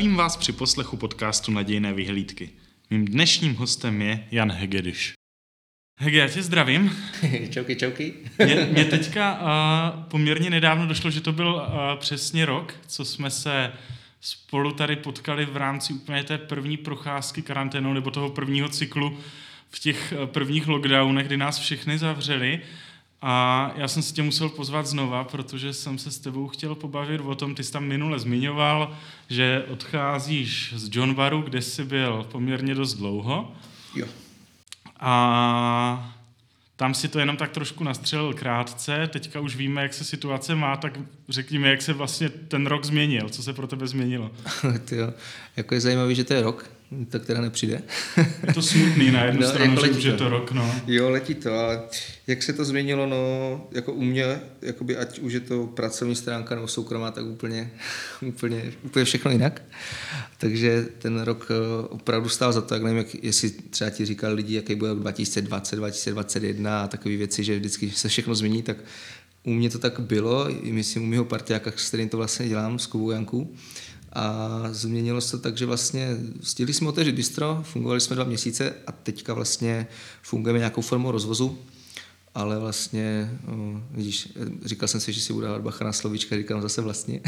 Zdravím vás při poslechu podcastu Nadějné vyhlídky. Mým dnešním hostem je Jan Hegediš. Hege, já tě zdravím. čauky, čauky. mě, mě teďka uh, poměrně nedávno došlo, že to byl uh, přesně rok, co jsme se spolu tady potkali v rámci úplně té první procházky karanténou nebo toho prvního cyklu v těch prvních lockdownech, kdy nás všechny zavřeli. A já jsem si tě musel pozvat znova, protože jsem se s tebou chtěl pobavit o tom, ty jsi tam minule zmiňoval, že odcházíš z John Baru, kde jsi byl poměrně dost dlouho. Jo. A tam si to jenom tak trošku nastřelil krátce, teďka už víme, jak se situace má, tak řekněme, jak se vlastně ten rok změnil, co se pro tebe změnilo. jo, jako je zajímavý, že to je rok, to která nepřijde. je to smutný na jednu no, stranu, jako že už je to rok, no. Jo, letí to, ale jak se to změnilo, no, jako u mě, jakoby ať už je to pracovní stránka nebo soukromá, tak úplně, úplně, úplně všechno jinak. Takže ten rok eh, opravdu stál za to, jak nevím, jak, jestli třeba ti říkali lidi, jaký bude 2020, 2021 a takové věci, že vždycky se všechno změní, tak u mě to tak bylo, i myslím u mého partiáka, s kterým to vlastně dělám, s Kubou Jankou. A změnilo se tak, že vlastně stihli jsme otevřít bistro, fungovali jsme dva měsíce a teďka vlastně fungujeme nějakou formou rozvozu ale vlastně, no, vidíš, říkal jsem si, že si budu dávat bacha na slovíčka, říkám zase vlastně.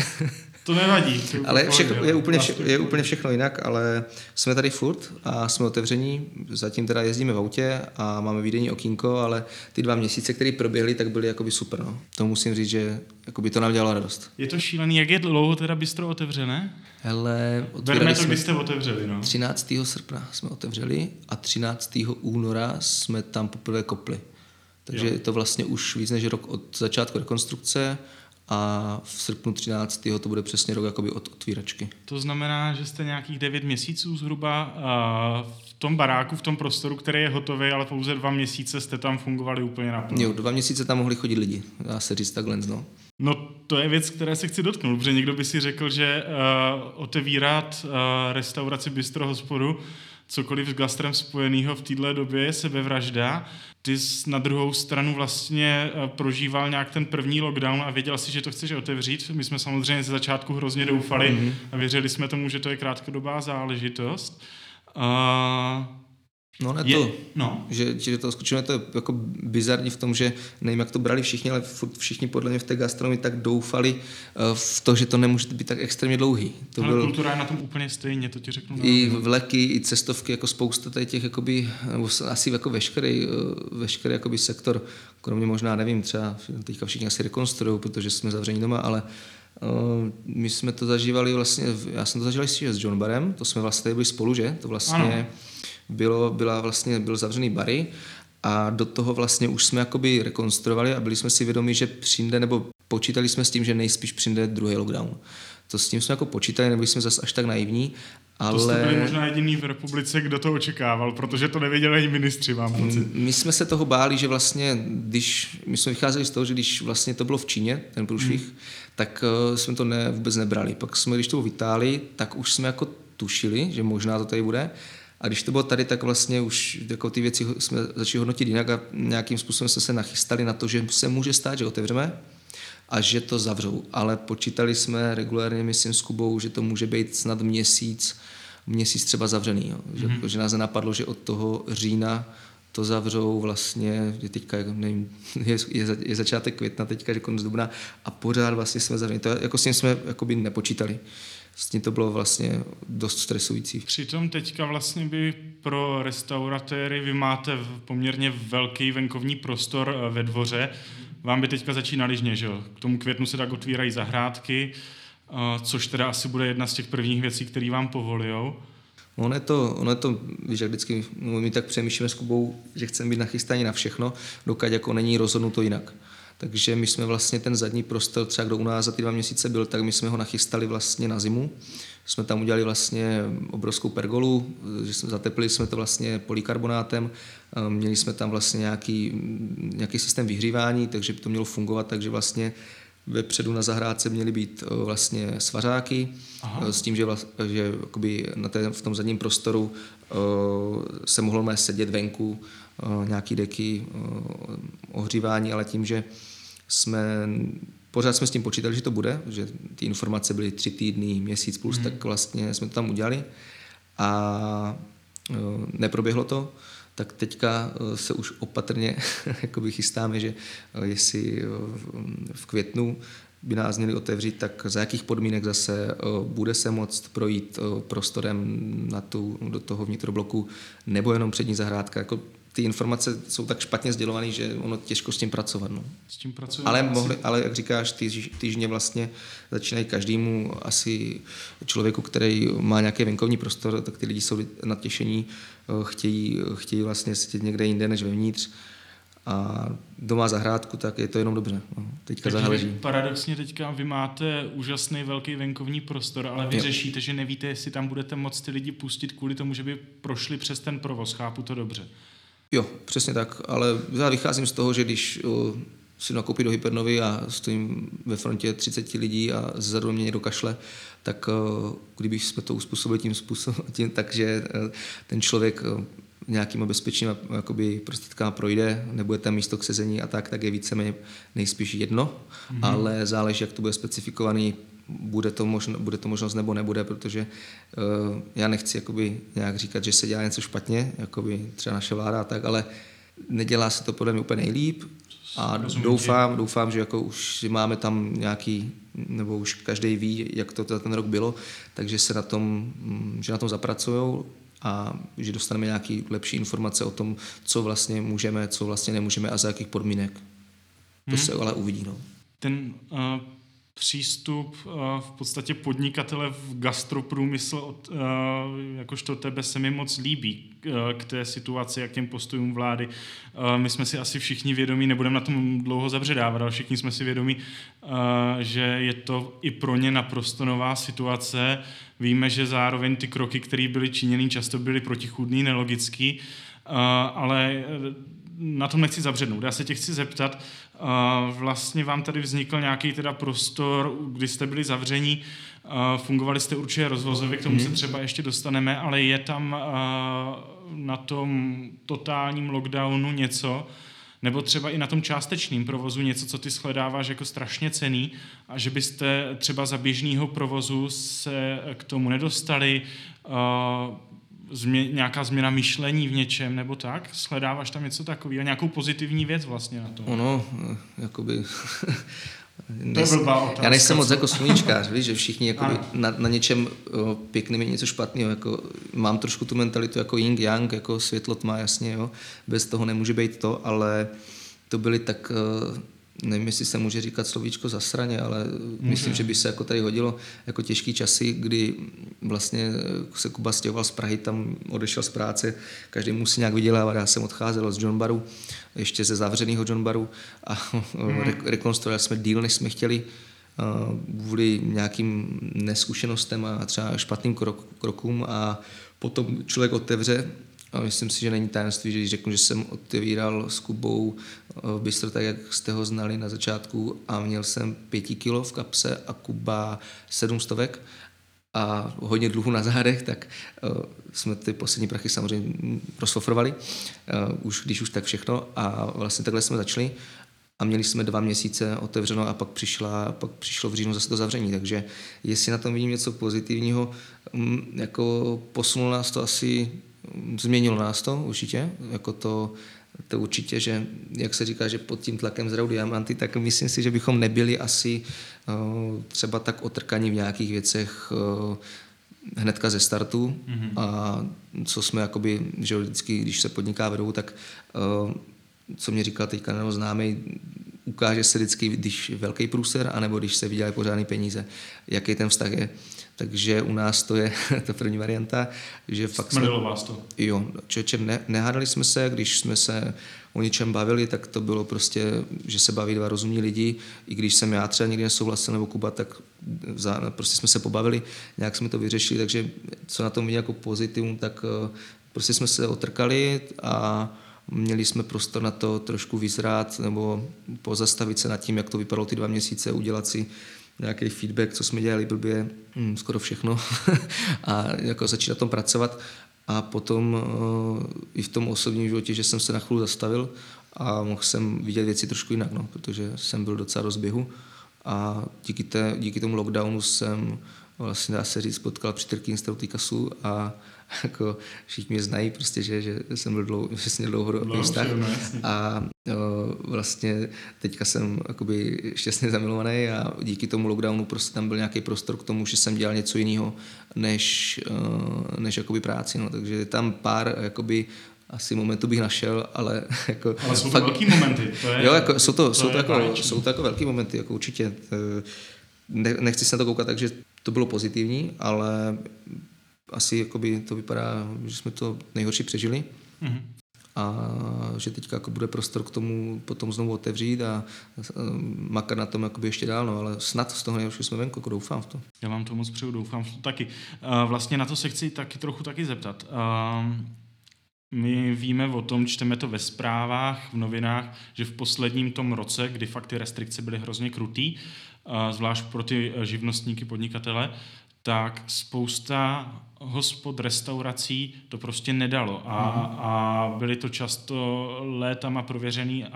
To nevadí. To ale všechno, je, úplně vše, je úplně všechno jinak, ale jsme tady furt a jsme otevření, zatím teda jezdíme v autě a máme výdenní okýnko, ale ty dva měsíce, které proběhly, tak byly jakoby super, no. To musím říct, že jakoby to nám dělalo radost. Je to šílený, jak je dlouho teda bistro otevřené? Hele, Berme to, kdy jste otevřeli, no. 13. srpna jsme otevřeli a 13. února jsme tam poprvé kopli. Takže jo. je to vlastně už víc než rok od začátku rekonstrukce a v srpnu 13. to bude přesně rok jakoby od otvíračky. To znamená, že jste nějakých 9 měsíců zhruba v tom baráku, v tom prostoru, který je hotový, ale pouze dva měsíce jste tam fungovali úplně naplno. Jo, dva měsíce tam mohli chodit lidi, dá se říct takhle, no. No to je věc, které se chci dotknout, protože někdo by si řekl, že uh, otevírat uh, restauraci Bistro hospodu cokoliv s gastrem spojeného v této době je sebevražda. Ty jsi na druhou stranu vlastně eh, prožíval nějak ten první lockdown a věděl si, že to chceš otevřít. My jsme samozřejmě ze začátku hrozně doufali mm-hmm. a věřili jsme tomu, že to je krátkodobá záležitost. Uh, No ne je, to, no. že, že to skočíme, to je jako bizarní v tom, že nevím, jak to brali všichni, ale všichni podle mě v té gastronomii tak doufali eh, v to, že to nemůže být tak extrémně dlouhý. To ale byl, kultura je na tom úplně stejně, to ti řeknu. I vleky, i cestovky, jako spousta tady těch, jakoby, nebo asi jako veškerý, eh, veškerý jakoby sektor, kromě možná, nevím, třeba teďka všichni asi rekonstruují, protože jsme zavření doma, ale Uh, my jsme to zažívali vlastně, já jsem to zažíval s John Barem, to jsme vlastně byli spolu, že? To vlastně ano bylo, byla vlastně, byl zavřený bary a do toho vlastně už jsme jakoby rekonstruovali a byli jsme si vědomi, že přijde, nebo počítali jsme s tím, že nejspíš přijde druhý lockdown. To s tím jsme jako počítali, nebyli jsme zase až tak naivní, ale... To jste byli možná jediný v republice, kdo to očekával, protože to nevěděli ani ministři, mám pocit. My jsme se toho báli, že vlastně, když my jsme vycházeli z toho, že když vlastně to bylo v Číně, ten průšvih, hmm. tak uh, jsme to ne, vůbec nebrali. Pak jsme, když to bylo v Itálii, tak už jsme jako tušili, že možná to tady bude, a když to bylo tady, tak vlastně už jako ty věci jsme začali hodnotit jinak a nějakým způsobem jsme se nachystali na to, že se může stát, že otevřeme a že to zavřou. Ale počítali jsme regulárně, myslím, s Kubou, že to může být snad měsíc, měsíc třeba zavřený. Jo. Že, mm-hmm. že nás napadlo, že od toho října to zavřou vlastně, je teďka, nevím, je, je, je začátek května, teďka, že konec dubna a pořád vlastně jsme zavřeni. To jako s tím jsme jakoby nepočítali s tím to bylo vlastně dost stresující. Přitom teďka vlastně by pro restauratéry, vy máte poměrně velký venkovní prostor eh, ve dvoře, vám by teďka začínali žně, že jo? K tomu květnu se tak otvírají zahrádky, eh, což teda asi bude jedna z těch prvních věcí, které vám povolujou. Ono je to, ono je to, víš, jak vždycky my tak přemýšlíme s Kubou, že chceme být nachystaní na všechno, dokud jako není rozhodnuto jinak. Takže my jsme vlastně ten zadní prostor, třeba kdo u nás za ty dva měsíce byl, tak my jsme ho nachystali vlastně na zimu. Jsme tam udělali vlastně obrovskou pergolu, že jsme zateplili jsme to vlastně polikarbonátem, měli jsme tam vlastně nějaký, nějaký systém vyhřívání, takže by to mělo fungovat, takže vlastně vepředu na zahrádce měly být eh, vlastně svařáky Aha. Eh, s tím, že, vlast, že na té, v tom zadním prostoru se mohlo sedět venku, nějaký deky, ohřívání, ale tím, že jsme pořád jsme s tím počítali, že to bude, že ty informace byly tři týdny, měsíc plus, mm. tak vlastně jsme to tam udělali a uh, neproběhlo to tak teďka se už opatrně chystáme, že jestli v květnu by nás měli otevřít, tak za jakých podmínek zase bude se moct projít prostorem na tu, do toho vnitrobloku, nebo jenom přední zahrádka. Jako ty informace jsou tak špatně sdělované, že ono těžko s tím pracovat. No. S tím pracovat ale, mohli, ale jak říkáš, ty týždně vlastně začínají každému asi člověku, který má nějaký venkovní prostor, tak ty lidi jsou natěšení, eh, chtějí, chtějí vlastně sedět někde jinde než vevnitř a doma zahrádku, tak je to jenom dobře. No, teďka Takže záleží. Paradoxně teďka vy máte úžasný velký venkovní prostor, ale vy jo. řešíte, že nevíte, jestli tam budete moct ty lidi pustit kvůli tomu, že by prošli přes ten provoz. Chápu to dobře. Jo, přesně tak, ale já vycházím z toho, že když si nakoupí do Hypernovy a stojím ve frontě 30 lidí a zezadu mě někdo kašle, tak kdybych jsme to uspůsobili tím způsobem, tím, takže ten člověk nějakýma bezpečnýma jakoby, prostředkama projde, nebude tam místo k sezení a tak, tak je víceméně nejspíš jedno, mm-hmm. ale záleží, jak to bude specifikovaný, bude to, možno, bude to možnost nebo nebude, protože uh, já nechci jakoby nějak říkat, že se dělá něco špatně, jakoby třeba naše vláda a tak, ale nedělá se to podle mě úplně nejlíp a Rozumím doufám, doufám, že jako už máme tam nějaký, nebo už každý ví, jak to ten rok bylo, takže se na tom, že na tom zapracují a že dostaneme nějaké lepší informace o tom, co vlastně můžeme, co vlastně nemůžeme a za jakých podmínek. To hmm. se ale uvidí. No. Ten uh, přístup uh, v podstatě podnikatele v gastroprůmysl, od, uh, jakožto tebe se mi moc líbí uh, k té situaci, jak těm postojům vlády. My jsme si asi všichni vědomí, nebudeme na tom dlouho zabředávat, ale všichni jsme si vědomí, že je to i pro ně naprosto nová situace. Víme, že zároveň ty kroky, které byly činěny, často byly protichůdný, nelogický, ale na tom nechci zabřednout. Já se tě chci zeptat, vlastně vám tady vznikl nějaký teda prostor, kdy jste byli zavření, fungovali jste určitě rozvozově, k tomu se mhm. třeba ještě dostaneme, ale je tam na tom totálním lockdownu něco, nebo třeba i na tom částečném provozu něco, co ty shledáváš jako strašně cený a že byste třeba za běžného provozu se k tomu nedostali, změ, nějaká změna myšlení v něčem nebo tak? Sledáváš tam něco takového, nějakou pozitivní věc vlastně na tom? Ono, jakoby... Nejsem, já nejsem moc jako sluníčkář, víš, že všichni jakoby na, na, něčem o, pěkným je něco špatného. Jako, mám trošku tu mentalitu jako yin yang, jako světlo tma, jasně, jo. bez toho nemůže být to, ale to byly tak nevím, jestli se může říkat slovíčko zasraně, ale může. myslím, že by se jako tady hodilo jako těžký časy, kdy vlastně se Kuba stěhoval z Prahy, tam odešel z práce, každý musí nějak vydělávat, já jsem odcházel z John Baru, ještě ze zavřeného John Baru a hmm. rekonstruovali jsme díl, než jsme chtěli, kvůli nějakým neskušenostem a třeba špatným krok, krokům a potom člověk otevře a myslím si, že není tajemství, že když řeknu, že jsem otevíral s Kubou eh, bistro tak, jak jste ho znali na začátku a měl jsem pěti kilo v kapse a Kuba sedm stovek a hodně dluhu na zádech, tak uh, jsme ty poslední prachy samozřejmě rozfofrovali, uh, už, když už tak všechno. A vlastně takhle jsme začali a měli jsme dva měsíce otevřeno a pak, přišla, pak přišlo v říjnu zase to zavření, takže jestli na tom vidím něco pozitivního, um, jako posunul nás to asi změnilo nás to určitě, jako to, to určitě, že jak se říká, že pod tím tlakem zrou diamanty, tak myslím si, že bychom nebyli asi uh, třeba tak otrkaní v nějakých věcech uh, hnedka ze startu mm-hmm. a co jsme jakoby, že vždycky, když se podniká vedou, tak uh, co mě říkal teďka nebo známý, ukáže se vždycky, když velký průser, anebo když se vydělají pořádný peníze, jaký ten vztah je. Takže u nás to je ta první varianta, že fakt jsme... vás to. Jo, člověče, ne, nehádali jsme se, když jsme se o něčem bavili, tak to bylo prostě, že se baví dva rozumní lidi, i když jsem já třeba někdy nesouhlasil nebo Kuba, tak za, prostě jsme se pobavili, nějak jsme to vyřešili, takže co na tom vidím jako pozitivum, tak eh, prostě jsme se otrkali a měli jsme prostor na to trošku vyzrát nebo pozastavit se nad tím, jak to vypadalo ty dva měsíce, udělat si nějaký feedback, co jsme dělali blbě, hm, skoro všechno a jako začít na tom pracovat. A potom uh, i v tom osobním životě, že jsem se na chvíli zastavil a mohl jsem vidět věci trošku jinak, no, protože jsem byl docela rozběhu. A díky, té, díky tomu lockdownu jsem vlastně dá se říct, potkal při Trking Kasu a jako všichni mě znají prostě, že, že jsem byl dlouho, že jsem dlouho vztah no, a o, vlastně teďka jsem jakoby šťastně zamilovaný a díky tomu lockdownu prostě tam byl nějaký prostor k tomu, že jsem dělal něco jiného než, o, než jakoby práci, no, takže tam pár jakoby asi momentu bych našel, ale jako... Ale jsou to fakt, velký momenty. To je, jo, jako, jsou to, to, jsou to, jako, jsou to jako velký momenty, jako určitě. Ne, nechci se na to koukat, takže to bylo pozitivní, ale asi jakoby to vypadá, že jsme to nejhorší přežili. Mm-hmm. A že teďka jako bude prostor k tomu potom znovu otevřít a makat na tom jakoby ještě dál, no, ale snad z toho nejhorší jsme venku, jako doufám v to. Já vám to moc přeju, doufám v to taky. Vlastně na to se chci taky trochu taky zeptat. My víme o tom, čteme to ve zprávách, v novinách, že v posledním tom roce, kdy fakt ty restrikce byly hrozně krutý, zvlášť pro ty živnostníky, podnikatele, tak spousta hospod, restaurací to prostě nedalo. A, a byly to často létama prověřený a,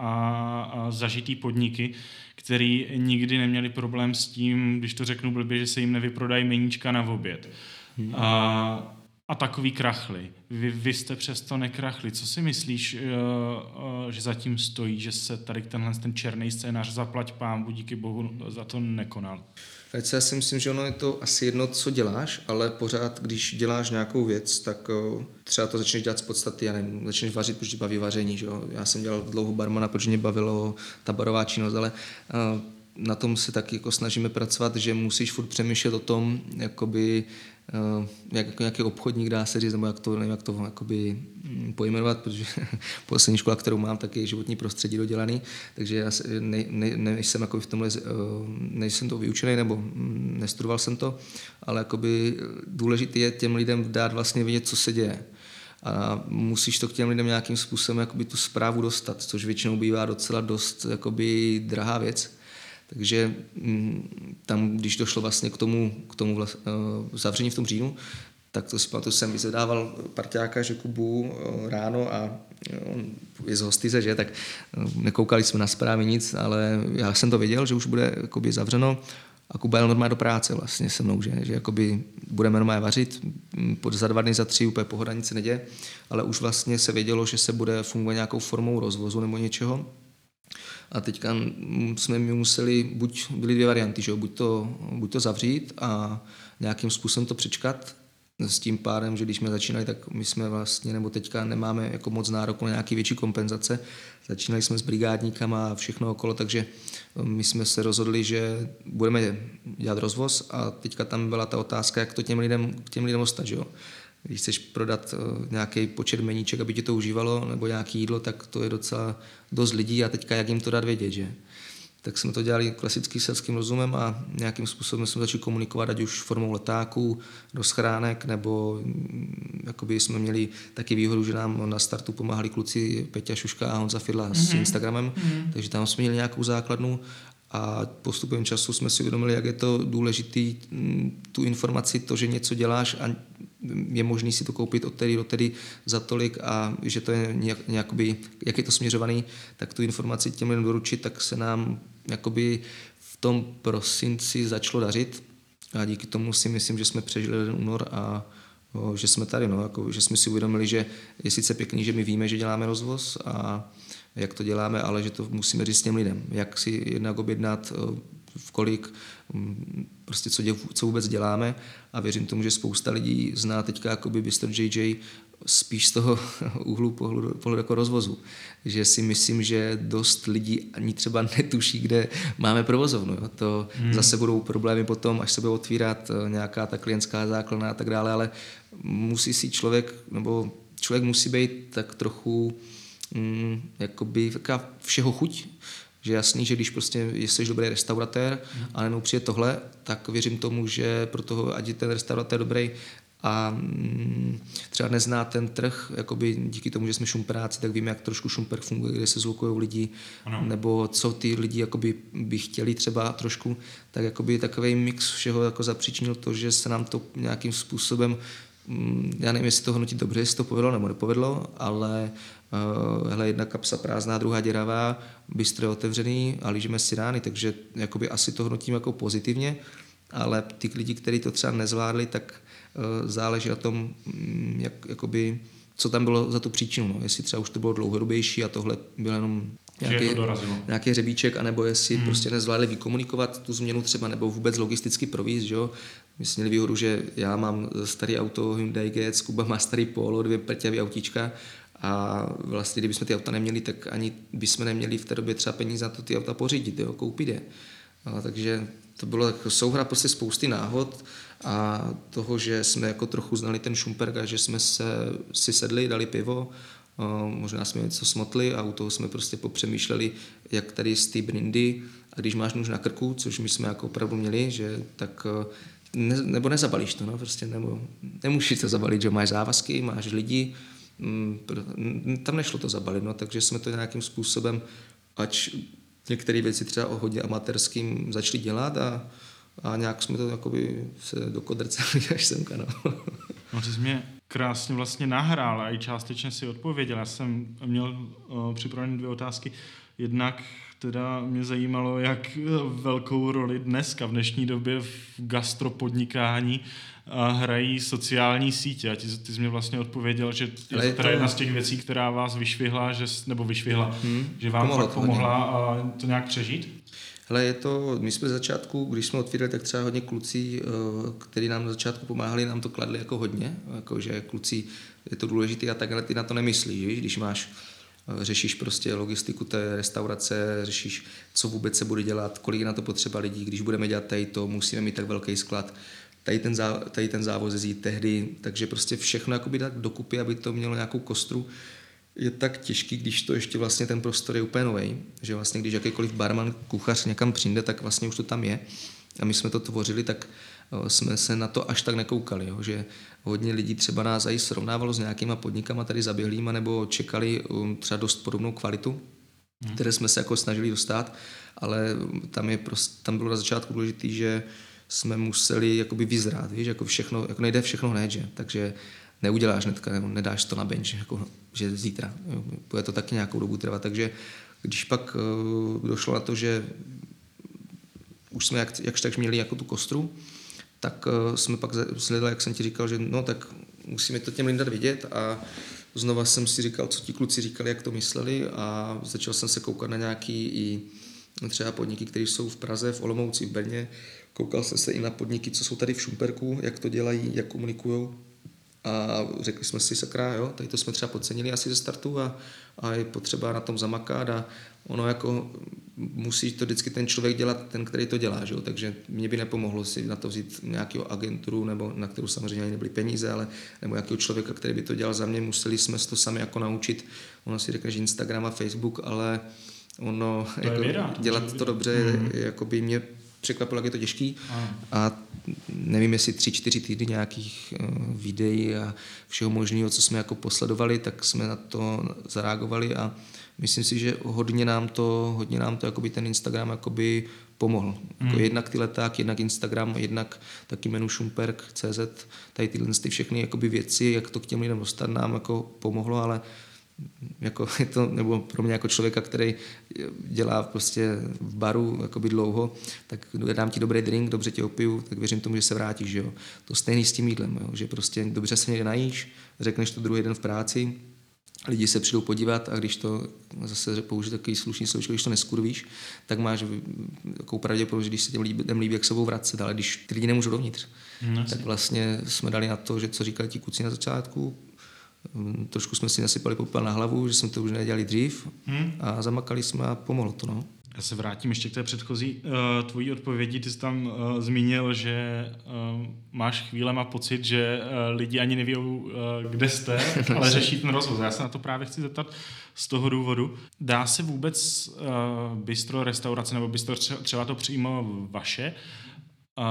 a zažitý podniky, který nikdy neměli problém s tím, když to řeknu blbě, že se jim nevyprodají meníčka na oběd. Hmm. A, a takový krachly. Vy, vy jste přesto nekrachli. Co si myslíš, uh, uh, že zatím stojí, že se tady tenhle ten černý scénář zaplať pán, díky bohu za to nekonal? Velice já si myslím, že ono je to asi jedno, co děláš, ale pořád, když děláš nějakou věc, tak uh, třeba to začneš dělat z podstaty, já nevím, začneš vařit, protože baví vaření, že jo? Já jsem dělal dlouho barmana, protože mě bavilo ta barová činnost, ale uh, na tom se taky jako snažíme pracovat, že musíš furt přemýšlet o tom, jakoby, jak, jako nějaký obchodník dá se říct, nebo jak to, nevím, jak to jakoby, mm, pojmenovat, protože poslední škola, kterou mám, tak je životní prostředí dodělaný, takže já ne, ne, nejsem jako v tomhle, uh, nejsem to vyučený, nebo mm, nestudoval jsem to, ale jakoby důležité je těm lidem dát vlastně vědět, co se děje a musíš to k těm lidem nějakým způsobem jakoby tu zprávu dostat, což většinou bývá docela dost jakoby drahá věc. Takže mm, tam, když došlo vlastně k tomu, k tomu vlast, uh, zavření v tom říjnu, tak to si pamatuju, jsem vyzvedával parťáka, že Kubu uh, ráno a on je z hostize, že, tak nekoukali jsme na zprávy nic, ale já jsem to věděl, že už bude jakoby zavřeno a Kuba jel normálně do práce vlastně se mnou, že, že jakoby budeme normálně vařit, mm, pod za dva dny, za tři úplně pohoda, nic se neděje, ale už vlastně se vědělo, že se bude fungovat nějakou formou rozvozu nebo něčeho a teďka jsme mi museli, buď byly dvě varianty, že buď, to, buď to zavřít a nějakým způsobem to přečkat, s tím pádem, že když jsme začínali, tak my jsme vlastně, nebo teďka nemáme jako moc nárok na nějaký větší kompenzace. Začínali jsme s brigádníkama a všechno okolo, takže my jsme se rozhodli, že budeme dělat rozvoz a teďka tam byla ta otázka, jak to těm lidem, těm lidem ostat, že jo? Když chceš prodat eh, nějaký počet meníček, aby ti to užívalo, nebo nějaké jídlo, tak to je docela dost lidí a teďka jak jim to dát vědět, že? Tak jsme to dělali klasickým selským rozumem a nějakým způsobem jsme začali komunikovat, ať už formou letáků do schránek, nebo mm, jakoby jsme měli taky výhodu, že nám na startu pomáhali kluci Peťa Šuška a Honza Fidla mm-hmm. s mhm. Instagramem, mm-hmm. takže tam jsme měli nějakou základnu a postupem času jsme si uvědomili, jak je to důležité mm, tu informaci, to, že něco děláš a je možné si to koupit od tedy do tedy za tolik a že to je nějak, nějakoby, jak je to směřovaný, tak tu informaci těm lidem doručit, tak se nám jakoby v tom prosinci začalo dařit. A díky tomu si myslím, že jsme přežili ten únor a o, že jsme tady, no, jako, že jsme si uvědomili, že je sice pěkný, že my víme, že děláme rozvoz a jak to děláme, ale že to musíme říct těm lidem, jak si jednak objednat, v kolik, prostě co, dě, co vůbec děláme a věřím tomu, že spousta lidí zná teďka jakoby Mr. JJ spíš z toho úhlu pohledu, pohledu jako rozvozu. Že si myslím, že dost lidí ani třeba netuší, kde máme provozovnu. Jo. To hmm. zase budou problémy potom, až se bude otvírat eh, nějaká ta klientská základna a tak dále, ale musí si člověk, nebo člověk musí být tak trochu mm, jakoby všeho chuť, že jasný, že když prostě jsi dobrý restauratér a jenom přijde tohle, tak věřím tomu, že pro toho, ať je ten restauratér dobrý, a mm, třeba nezná ten trh, jakoby díky tomu, že jsme šumperáci, tak víme, jak trošku šumper funguje, kde se zvukují lidi, ano. nebo co ty lidi jakoby by chtěli třeba trošku, tak jakoby takový mix všeho jako zapříčinil to, že se nám to nějakým způsobem mm, já nevím, jestli to hodnotit dobře, jestli to povedlo nebo nepovedlo, ale hele, jedna kapsa prázdná, druhá děravá, bystro otevřený a lížíme si rány, takže jakoby asi to hodnotím jako pozitivně, ale ty lidi, kteří to třeba nezvládli, tak uh, záleží na tom, mm, jak, jakoby, co tam bylo za tu příčinu. No. Jestli třeba už to bylo dlouhodobější a tohle bylo jenom nějaký, nějaký řebíček, anebo jestli hmm. prostě nezvládli vykomunikovat tu změnu třeba, nebo vůbec logisticky províz, že jo. My jsme měli výhodu, že já mám starý auto Hyundai GS, Kuba má starý Polo, dvě prťavý autíčka a vlastně, kdybychom ty auta neměli, tak ani bychom neměli v té době třeba peníze na to ty auta pořídit, jo, koupit je. A, takže to bylo jako souhra prostě spousty náhod a toho, že jsme jako trochu znali ten Šumperk a že jsme se, si sedli, dali pivo, možná jsme něco smotli a u toho jsme prostě popřemýšleli, jak tady z té brindy a když máš nůž na krku, což my jsme jako opravdu měli, že tak ne, nebo nezabalíš to, no, prostě, nebo nemůžeš to zabalit, že máš závazky, máš lidi, tam nešlo to zabalit, no, takže jsme to nějakým způsobem, ať některé věci třeba o hodně amatérským začali dělat a, a nějak jsme to jakoby se dokodrcali až semka, no. no ty jsi mě krásně vlastně nahrál a i částečně si odpověděl. Já jsem měl uh, připravené dvě otázky. Jednak teda mě zajímalo, jak velkou roli dneska v dnešní době v gastropodnikání hrají sociální sítě. A ty, ty jsi mě vlastně odpověděl, že je to, jedna z těch věcí, která vás vyšvihla, že, nebo vyšvihla, hmm, že vám pomohla, fakt pomohla a to nějak přežít? Hele, je to, my jsme začátku, když jsme otvírali, tak třeba hodně kluci, eh, kteří nám na začátku pomáhali, nám to kladli jako hodně, jako že kluci, je to důležité a takhle ty na to nemyslíš, víš? když máš eh, řešíš prostě logistiku té restaurace, řešíš, co vůbec se bude dělat, kolik je na to potřeba lidí, když budeme dělat tady to, musíme mít tak velký sklad, tady ten, zá, tady ten závoz jezdí tehdy, takže prostě všechno jakoby dát dokupy, aby to mělo nějakou kostru, je tak těžký, když to ještě vlastně ten prostor je úplně nový, že vlastně když jakýkoliv barman, kuchař někam přijde, tak vlastně už to tam je. A my jsme to tvořili, tak jsme se na to až tak nekoukali, jo, že hodně lidí třeba nás i srovnávalo s nějakýma podnikama tady zaběhlýma nebo čekali um, třeba dost podobnou kvalitu, hmm. které jsme se jako snažili dostat, ale tam, je prost, tam bylo na začátku důležité, že jsme museli jakoby vyzrát, víš, jako všechno, jako nejde všechno hned, že? takže neuděláš hnedka, nebo nedáš to na bench, jako, že zítra. Jo. Bude to taky nějakou dobu trvat. Takže když pak uh, došlo na to, že už jsme jak, jakž tak měli jako tu kostru, tak uh, jsme pak sledali, jak jsem ti říkal, že no tak musíme to těm lidem dát vidět. A znova jsem si říkal, co ti kluci říkali, jak to mysleli. A začal jsem se koukat na nějaký i třeba podniky, které jsou v Praze, v Olomouci, v Brně. Koukal jsem se i na podniky, co jsou tady v Šumperku, jak to dělají, jak komunikují a řekli jsme si, sakra, jo, tady to jsme třeba podcenili asi ze startu a, a je potřeba na tom zamakat a ono jako musí to vždycky ten člověk dělat, ten, který to dělá, že jo? takže mě by nepomohlo si na to vzít nějakého agenturu, nebo na kterou samozřejmě ani nebyly peníze, ale nebo nějakého člověka, který by to dělal za mě, museli jsme to sami jako naučit. Ono si řekne, že Instagram a Facebook, ale ono to jako, věda, dělat to dobře, mm. jako by mě překvapilo, jak je to těžký. A nevím, jestli tři, čtyři týdny nějakých uh, videí a všeho možného, co jsme jako posledovali, tak jsme na to zareagovali a myslím si, že hodně nám to, hodně nám to jakoby ten Instagram jakoby pomohl. Jako hmm. Jako jednak ty leták, jednak Instagram, jednak taky menu Šumperk.cz, tady tyhle ty všechny jakoby věci, jak to k těm lidem dostat, nám jako pomohlo, ale jako je to, nebo pro mě jako člověka, který dělá prostě v baru jakoby dlouho, tak dám ti dobrý drink, dobře tě opiju, tak věřím tomu, že se vrátíš, že jo. To stejný s tím jídlem, jo? že prostě dobře se někde najíš, řekneš to druhý den v práci, lidi se přijdou podívat a když to zase použiju takový slušný slovíčko, když to neskurvíš, tak máš takovou pravděpodobnost, že když se těm lidem líbí, jak se budou vracet, ale když ty lidi nemůžou dovnitř, no, tak vlastně jsme dali na to, že co říkali ti kuci na začátku, trošku jsme si nasypali popel na hlavu, že jsme to už nedělali dřív hmm. a zamakali jsme a pomohlo to. No. Já se vrátím ještě k té předchozí uh, tvojí odpovědi. Ty jsi tam uh, zmínil, že uh, máš chvílema pocit, že uh, lidi ani neví, uh, kde jste, ale řeší ten rozvoz. Já se na to právě chci zeptat z toho důvodu. Dá se vůbec uh, bistro, restaurace nebo bistro třeba to přímo vaše uh,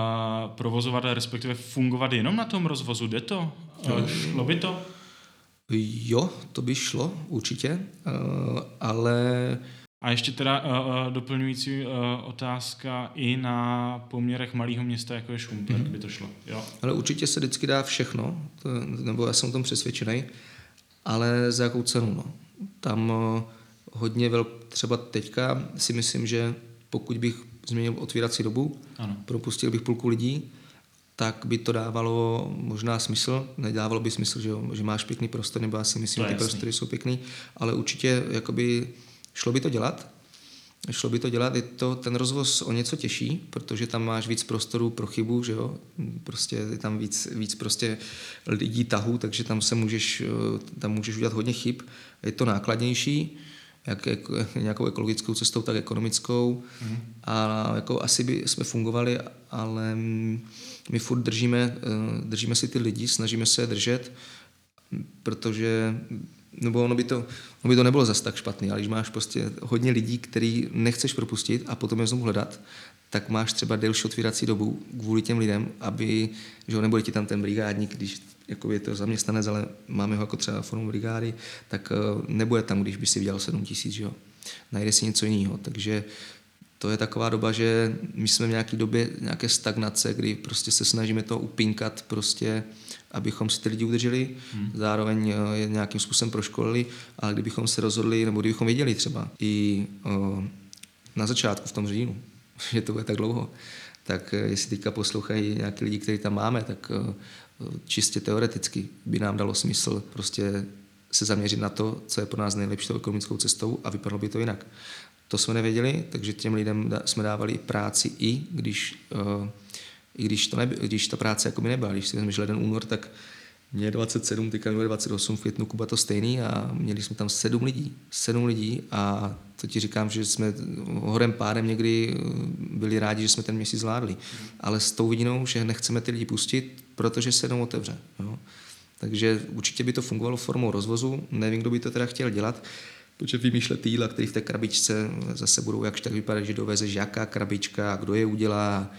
provozovat, respektive fungovat jenom na tom rozvozu? Jde to? Uh, šlo by to? Jo, to by šlo určitě, eh, ale A ještě teda uh, uh, doplňující otázka i na poměrech malého města, jako je Šumperk, mm-hmm. by to šlo. Jo. Ale určitě se vždycky dá všechno, to, nebo já jsem o tom přesvědčený, ale za jakou cenu. No. Tam hodně vel, třeba teďka si myslím, že pokud bych změnil otvírací dobu, ano. propustil bych půlku lidí, tak by to dávalo možná smysl. Nedávalo by smysl, že, jo, že máš pěkný prostor, nebo já si myslím, že ty jasný. prostory jsou pěkný, ale určitě jakoby, šlo by to dělat. Šlo by to dělat, je to ten rozvoz o něco těžší, protože tam máš víc prostoru pro chybu, že jo? Prostě je tam víc, víc prostě lidí tahu, takže tam se můžeš, tam můžeš udělat hodně chyb. Je to nákladnější, jak, jak nějakou ekologickou cestou, tak ekonomickou. Mm. A jako asi by jsme fungovali, ale my furt držíme, eh, držíme si ty lidi, snažíme se je držet, protože nebo ono by, to, ono by to nebylo zas tak špatný, ale když máš prostě hodně lidí, který nechceš propustit a potom je znovu hledat, tak máš třeba delší otvírací dobu kvůli těm lidem, aby, že nebude ti tam ten brigádník, když jako je to zaměstnanec, ale máme ho jako třeba formu brigády, tak eh, nebude tam, když by si vydělal 7 tisíc, jo. Najde si něco jiného, takže to je taková doba, že my jsme v nějaké době nějaké stagnace, kdy prostě se snažíme to upinkat prostě, abychom si ty lidi udrželi, hmm. zároveň eh, je nějakým způsobem proškolili, ale kdybychom se rozhodli, nebo kdybychom věděli třeba i o, eh, na začátku v tom říjnu, že to bude tak dlouho, tak jestli teďka poslouchají nějaký lidi, kteří tam máme, tak čistě teoreticky by nám dalo smysl prostě se zaměřit na to, co je pro nás nejlepší ekonomickou cestou a vypadalo by to jinak. To jsme nevěděli, takže těm lidem jsme dávali práci i když, uh, i když, to neby, když ta práce jako by nebyla. Když si vezmeš leden únor, tak mě 27, teďka mě 28, v květnu Kuba to stejný a měli jsme tam sedm lidí. Sedm lidí a to ti říkám, že jsme horem pádem někdy eh, byli rádi, že jsme ten měsíc zvládli. Ale s tou vidinou, že nechceme ty lidi pustit, protože se jenom otevře. Jo. Takže určitě by to fungovalo formou rozvozu, nevím, kdo by to teda chtěl dělat, protože vymýšlet jídla, které v té krabičce zase budou jakž tak vypadat, že dovezeš jaká krabička, kdo je udělá,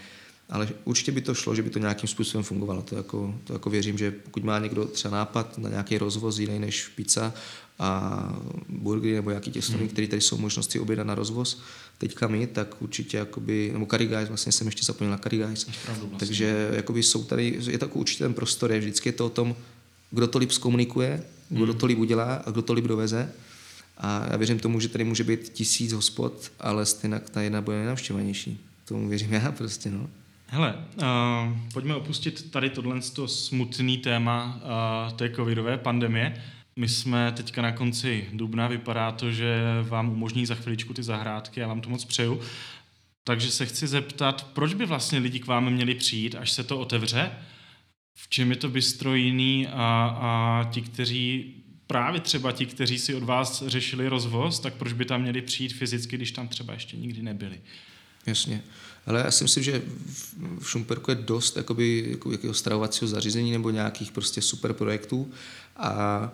ale určitě by to šlo, že by to nějakým způsobem fungovalo. To jako, to jako věřím, že pokud má někdo třeba nápad na nějaký rozvoz jiný než pizza a burgery nebo nějaký těstoviny, hmm. které tady jsou možnosti objednat na rozvoz, teďka my, tak určitě jakoby, nebo Curry Guys, vlastně jsem ještě zapomněl na Curry Guys, vlastně. takže jakoby jsou tady, je to určitě ten prostor, je vždycky je to o tom, kdo to líp zkomunikuje, kdo hmm. to líp udělá a kdo to líp doveze. A já věřím tomu, že tady může být tisíc hospod, ale stejně ta jedna bude nejnavštěvanější. Tomu věřím já prostě, no. Hele, uh, pojďme opustit tady tohle smutný téma uh, té covidové pandemie. My jsme teďka na konci dubna, vypadá to, že vám umožní za chviličku ty zahrádky, já vám to moc přeju. Takže se chci zeptat, proč by vlastně lidi k vám měli přijít, až se to otevře? V čem je to bystro jiný a, a ti, kteří právě třeba ti, kteří si od vás řešili rozvoz, tak proč by tam měli přijít fyzicky, když tam třeba ještě nikdy nebyli? Jasně. Ale já si myslím, že v Šumperku je dost jakoby, jako, jakého stravovacího zařízení nebo nějakých prostě super projektů a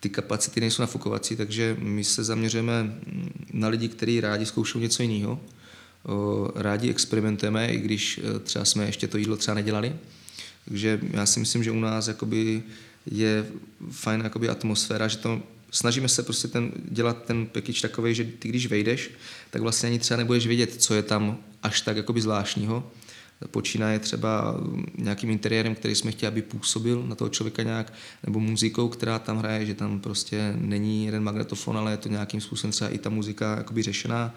ty kapacity nejsou nafukovací, takže my se zaměřujeme na lidi, kteří rádi zkoušou něco jiného. Rádi experimentujeme, i když e, třeba jsme ještě to jídlo třeba nedělali. Takže já si myslím, že u nás jakoby je fajn jakoby atmosféra, že to snažíme se prostě ten, dělat ten package takový, že ty když vejdeš, tak vlastně ani třeba nebudeš vědět, co je tam až tak jakoby zvláštního. Počínaje třeba nějakým interiérem, který jsme chtěli, aby působil na toho člověka nějak, nebo muzikou, která tam hraje, že tam prostě není jeden magnetofon, ale je to nějakým způsobem třeba i ta muzika jakoby řešená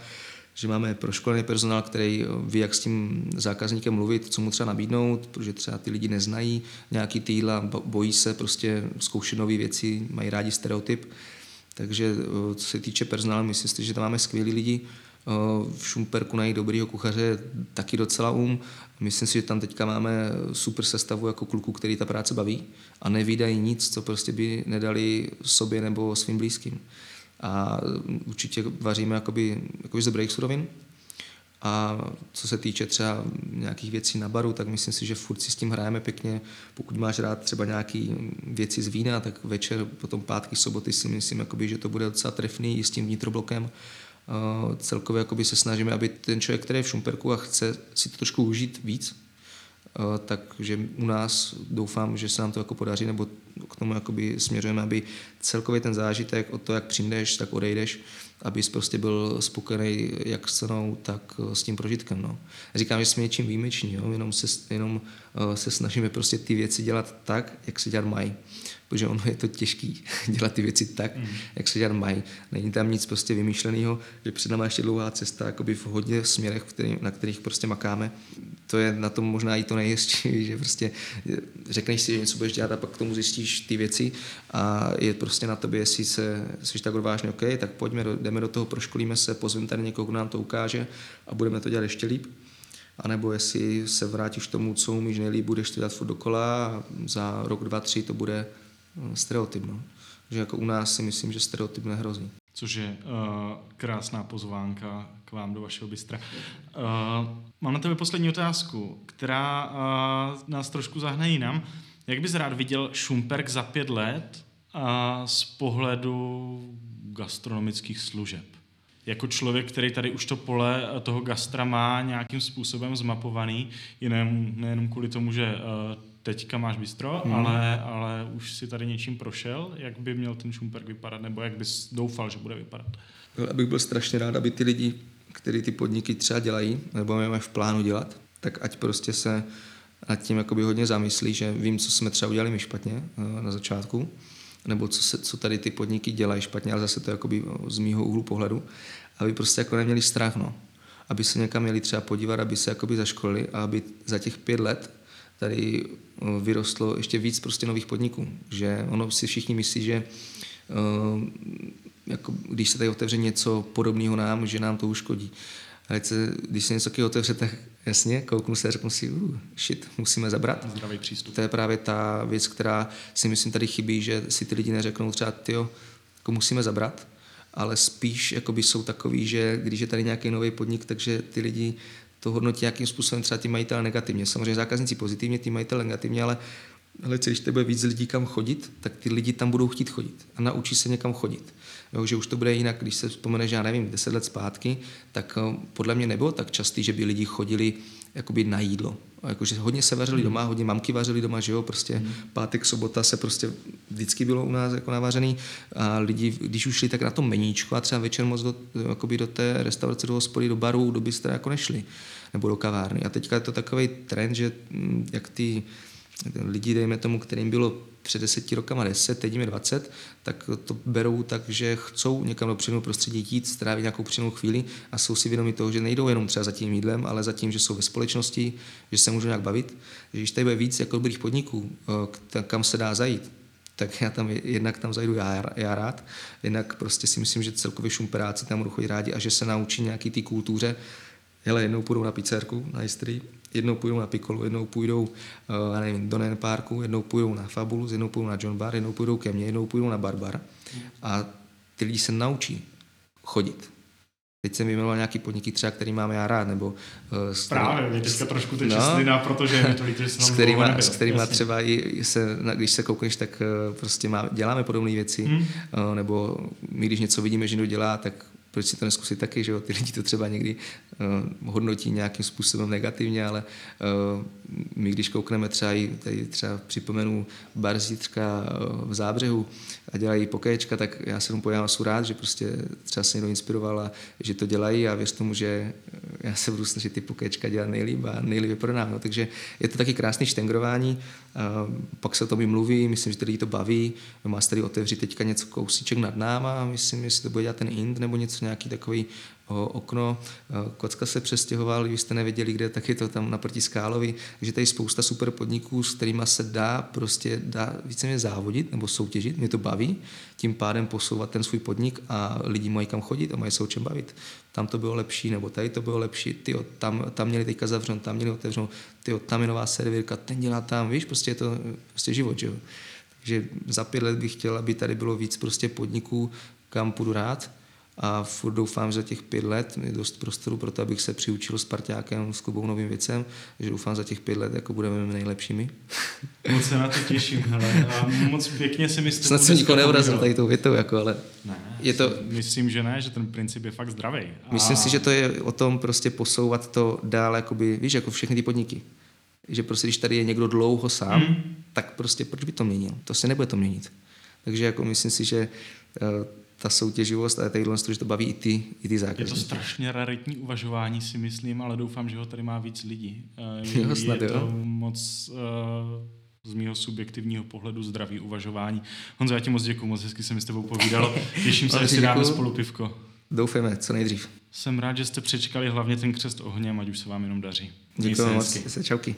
že máme proškolený personál, který ví, jak s tím zákazníkem mluvit, co mu třeba nabídnout, protože třeba ty lidi neznají nějaký ty jídla, bojí se prostě zkoušet nové věci, mají rádi stereotyp. Takže co se týče personálu, myslím si, že tam máme skvělí lidi. V Šumperku najít dobrýho kuchaře taky docela um. Myslím si, že tam teďka máme super sestavu jako kluku, který ta práce baví a nevídají nic, co prostě by nedali sobě nebo svým blízkým a určitě vaříme jakoby, jakoby z dobrých surovin. A co se týče třeba nějakých věcí na baru, tak myslím si, že furt si s tím hrajeme pěkně. Pokud máš rád třeba nějaké věci z vína, tak večer, potom pátky, soboty si myslím, jakoby, že to bude docela trefný i s tím vnitroblokem. Uh, celkově se snažíme, aby ten člověk, který je v Šumperku a chce si to trošku užít víc, takže u nás doufám, že se nám to jako podaří, nebo k tomu jakoby směřujeme, aby celkově ten zážitek od toho, jak přijdeš, tak odejdeš, abys prostě byl spokojený jak s cenou, tak s tím prožitkem. No. Říkám, že jsme něčím výjimeční, jo? jenom, se, jenom uh, se snažíme prostě ty věci dělat tak, jak se dělat mají protože ono je to těžký dělat ty věci tak, mm. jak se dělat mají. Není tam nic prostě vymýšleného, že před námi ještě dlouhá cesta jakoby v hodně směrech, který, na kterých prostě makáme. To je na tom možná i to nejhezčí, že prostě řekneš si, že něco budeš dělat a pak k tomu zjistíš ty věci a je prostě na tobě, jestli se, jsi tak odvážně, OK, tak pojďme, jdeme do toho, proškolíme se, pozveme tady někoho, kdo nám to ukáže a budeme to dělat ještě líp a nebo jestli se vrátíš k tomu, co umíš nejlíp, budeš to dělat furt dokola a za rok, dva, tři to bude Eh, stereotyp. No. Že jako u nás si myslím, že stereotyp nehrozí. Což je uh, krásná pozvánka k vám do vašeho bystra. Uh, mám na tebe poslední otázku, která uh, nás trošku zahne jinam. Jak bys rád viděl Šumperk za pět let uh, z pohledu gastronomických služeb? Jako člověk, který tady už to pole toho gastra má nějakým způsobem zmapovaný, jenom, nejenom kvůli tomu, že uh, teďka máš bistro, hmm. ale, ale už si tady něčím prošel, jak by měl ten Šumperk vypadat, nebo jak bys doufal, že bude vypadat? Abych byl strašně rád, aby ty lidi, kteří ty podniky třeba dělají, nebo máme v plánu dělat, tak ať prostě se nad tím jakoby hodně zamyslí, že vím, co jsme třeba udělali my špatně eh, na začátku, nebo co, se, co tady ty podniky dělají špatně, ale zase to jakoby z mýho úhlu pohledu, aby prostě jako neměli strach, no. Aby se někam měli třeba podívat, aby se jakoby zaškolili a aby za těch pět let tady eh, vyrostlo ještě víc prostě nových podniků. Že ono si všichni myslí, že uh, jako, když se tady otevře něco podobného nám, že nám to uškodí. Ale se, když se něco takového otevře, tak jasně, kouknu se a řeknu si, uh, shit, musíme zabrat. Zdravý přístup. To je právě ta věc, která si myslím tady chybí, že si ty lidi neřeknou třeba, tyjo, jako musíme zabrat, ale spíš jakoby jsou takový, že když je tady nějaký nový podnik, takže ty lidi to hodnotí nějakým způsobem třeba ty majitel negativně. Samozřejmě zákazníci pozitivně, ty majitel negativně, ale ale když to bude víc lidí kam chodit, tak ty lidi tam budou chtít chodit a naučí se někam chodit. Jo, že už to bude jinak, když se vzpomene, že já nevím, deset let zpátky, tak eh, podle mě nebylo tak častý, že by lidi chodili jakoby na jídlo. Jakože hodně se vařili hmm. doma, hodně mamky vařili doma, že jo, prostě hmm. pátek, sobota se prostě vždycky bylo u nás jako navařený a lidi, když už šli tak na to meníčko a třeba večer moc do, jakoby do té restaurace, do hospody, do baru, do bystra jako nešli, nebo do kavárny. A teďka je to takový trend, že mm, jak ty lidi, dejme tomu, kterým bylo před deseti rokama 10, teď jim je 20, tak to berou tak, že chcou někam do příjemného prostředí jít, strávit nějakou příjemnou chvíli a jsou si vědomi toho, že nejdou jenom třeba za tím jídlem, ale za tím, že jsou ve společnosti, že se můžou nějak bavit. Že když tady bude víc jako dobrých podniků, eh, kam se dá zajít, tak já tam jednak tam zajdu já, já rád, jednak prostě si myslím, že celkově šumperáci tam budou chodit rádi a že se naučí nějaký té kultuře, hele, jednou půjdou na pizzerku, na Istrii, jednou půjdou na Piccolo, jednou půjdou uh, nevím, do Nen Parku, jednou půjdou na Fabulous, jednou půjdou na John Bar, jednou půjdou ke mně, jednou půjdou na Barbar. A ty lidi se naučí chodit. Teď jsem vyjmenoval nějaký podniky třeba, který mám já rád, nebo... Uh, Právě, mě teďka trošku teď no, protože je mi to líto, že s kterýma, s kterýma třeba i se, když se koukneš, tak uh, prostě má, děláme podobné věci, hmm. uh, nebo my, když něco vidíme, že někdo dělá, tak proč si to neskusit taky, že jo? Ty lidi to třeba někdy hodnotí nějakým způsobem negativně, ale uh, my když koukneme třeba i tady třeba připomenu bar zítřka uh, v Zábřehu a dělají pokéčka, tak já se tomu pojám jsem rád, že prostě třeba se někdo inspiroval a že to dělají a věř tomu, že já se budu snažit ty pokéčka dělat nejlíp a nejlíp pro nás. No, takže je to taky krásný štengrování, pak se o tom i mluví, myslím, že lidi to baví, má se tady otevřít teďka něco kousíček nad náma myslím, jestli to bude dělat ten Ind nebo něco nějaký takový okno. Kocka se přestěhoval, když jste nevěděli, kde, tak je to tam naproti Skálovi. Takže tady spousta super podniků, s kterými se dá prostě dá víceméně závodit nebo soutěžit. Mě to baví, tím pádem posouvat ten svůj podnik a lidi mají kam chodit a mají se o čem bavit. Tam to bylo lepší, nebo tady to bylo lepší, tyjo, tam, tam měli teďka zavřenou, tam měli otevřenou, tyjo, tam je nová servírka, ten dělá tam, víš, prostě je to prostě život, že jo. Takže za pět let bych chtěl, aby tady bylo víc prostě podniků, kam půjdu rád, a furt doufám, že za těch pět let je dost prostoru pro to, abych se přiučil s parťákem, s Kubou novým věcem, že doufám za těch pět let jako budeme nejlepšími. Moc se na to těším, hele. A moc pěkně si myslím. Snad jsem nikoho neurazil tady tou větou, jako, ale ne, je to... Myslím, že ne, že ten princip je fakt zdravý. A... Myslím si, že to je o tom prostě posouvat to dál, jakoby, víš, jako všechny ty podniky. Že prostě, když tady je někdo dlouho sám, hmm. tak prostě proč by to měnil? To se nebude to měnit. Takže jako myslím si, že eh, ta soutěživost a tadyhle, že to baví i ty, i ty zákazníky. Je to strašně raritní uvažování, si myslím, ale doufám, že ho tady má víc lidí. Je, jo, snad, je jo. to moc uh, z mého subjektivního pohledu zdravý uvažování. Honzo, já ti moc děkuji, moc hezky se mi s tebou povídalo. Těším se, že si dáme spolu pivko. Doufejme, co nejdřív. Jsem rád, že jste přečkali hlavně ten křest ohněm, ať už se vám jenom daří. Děkuji moc, se čauky.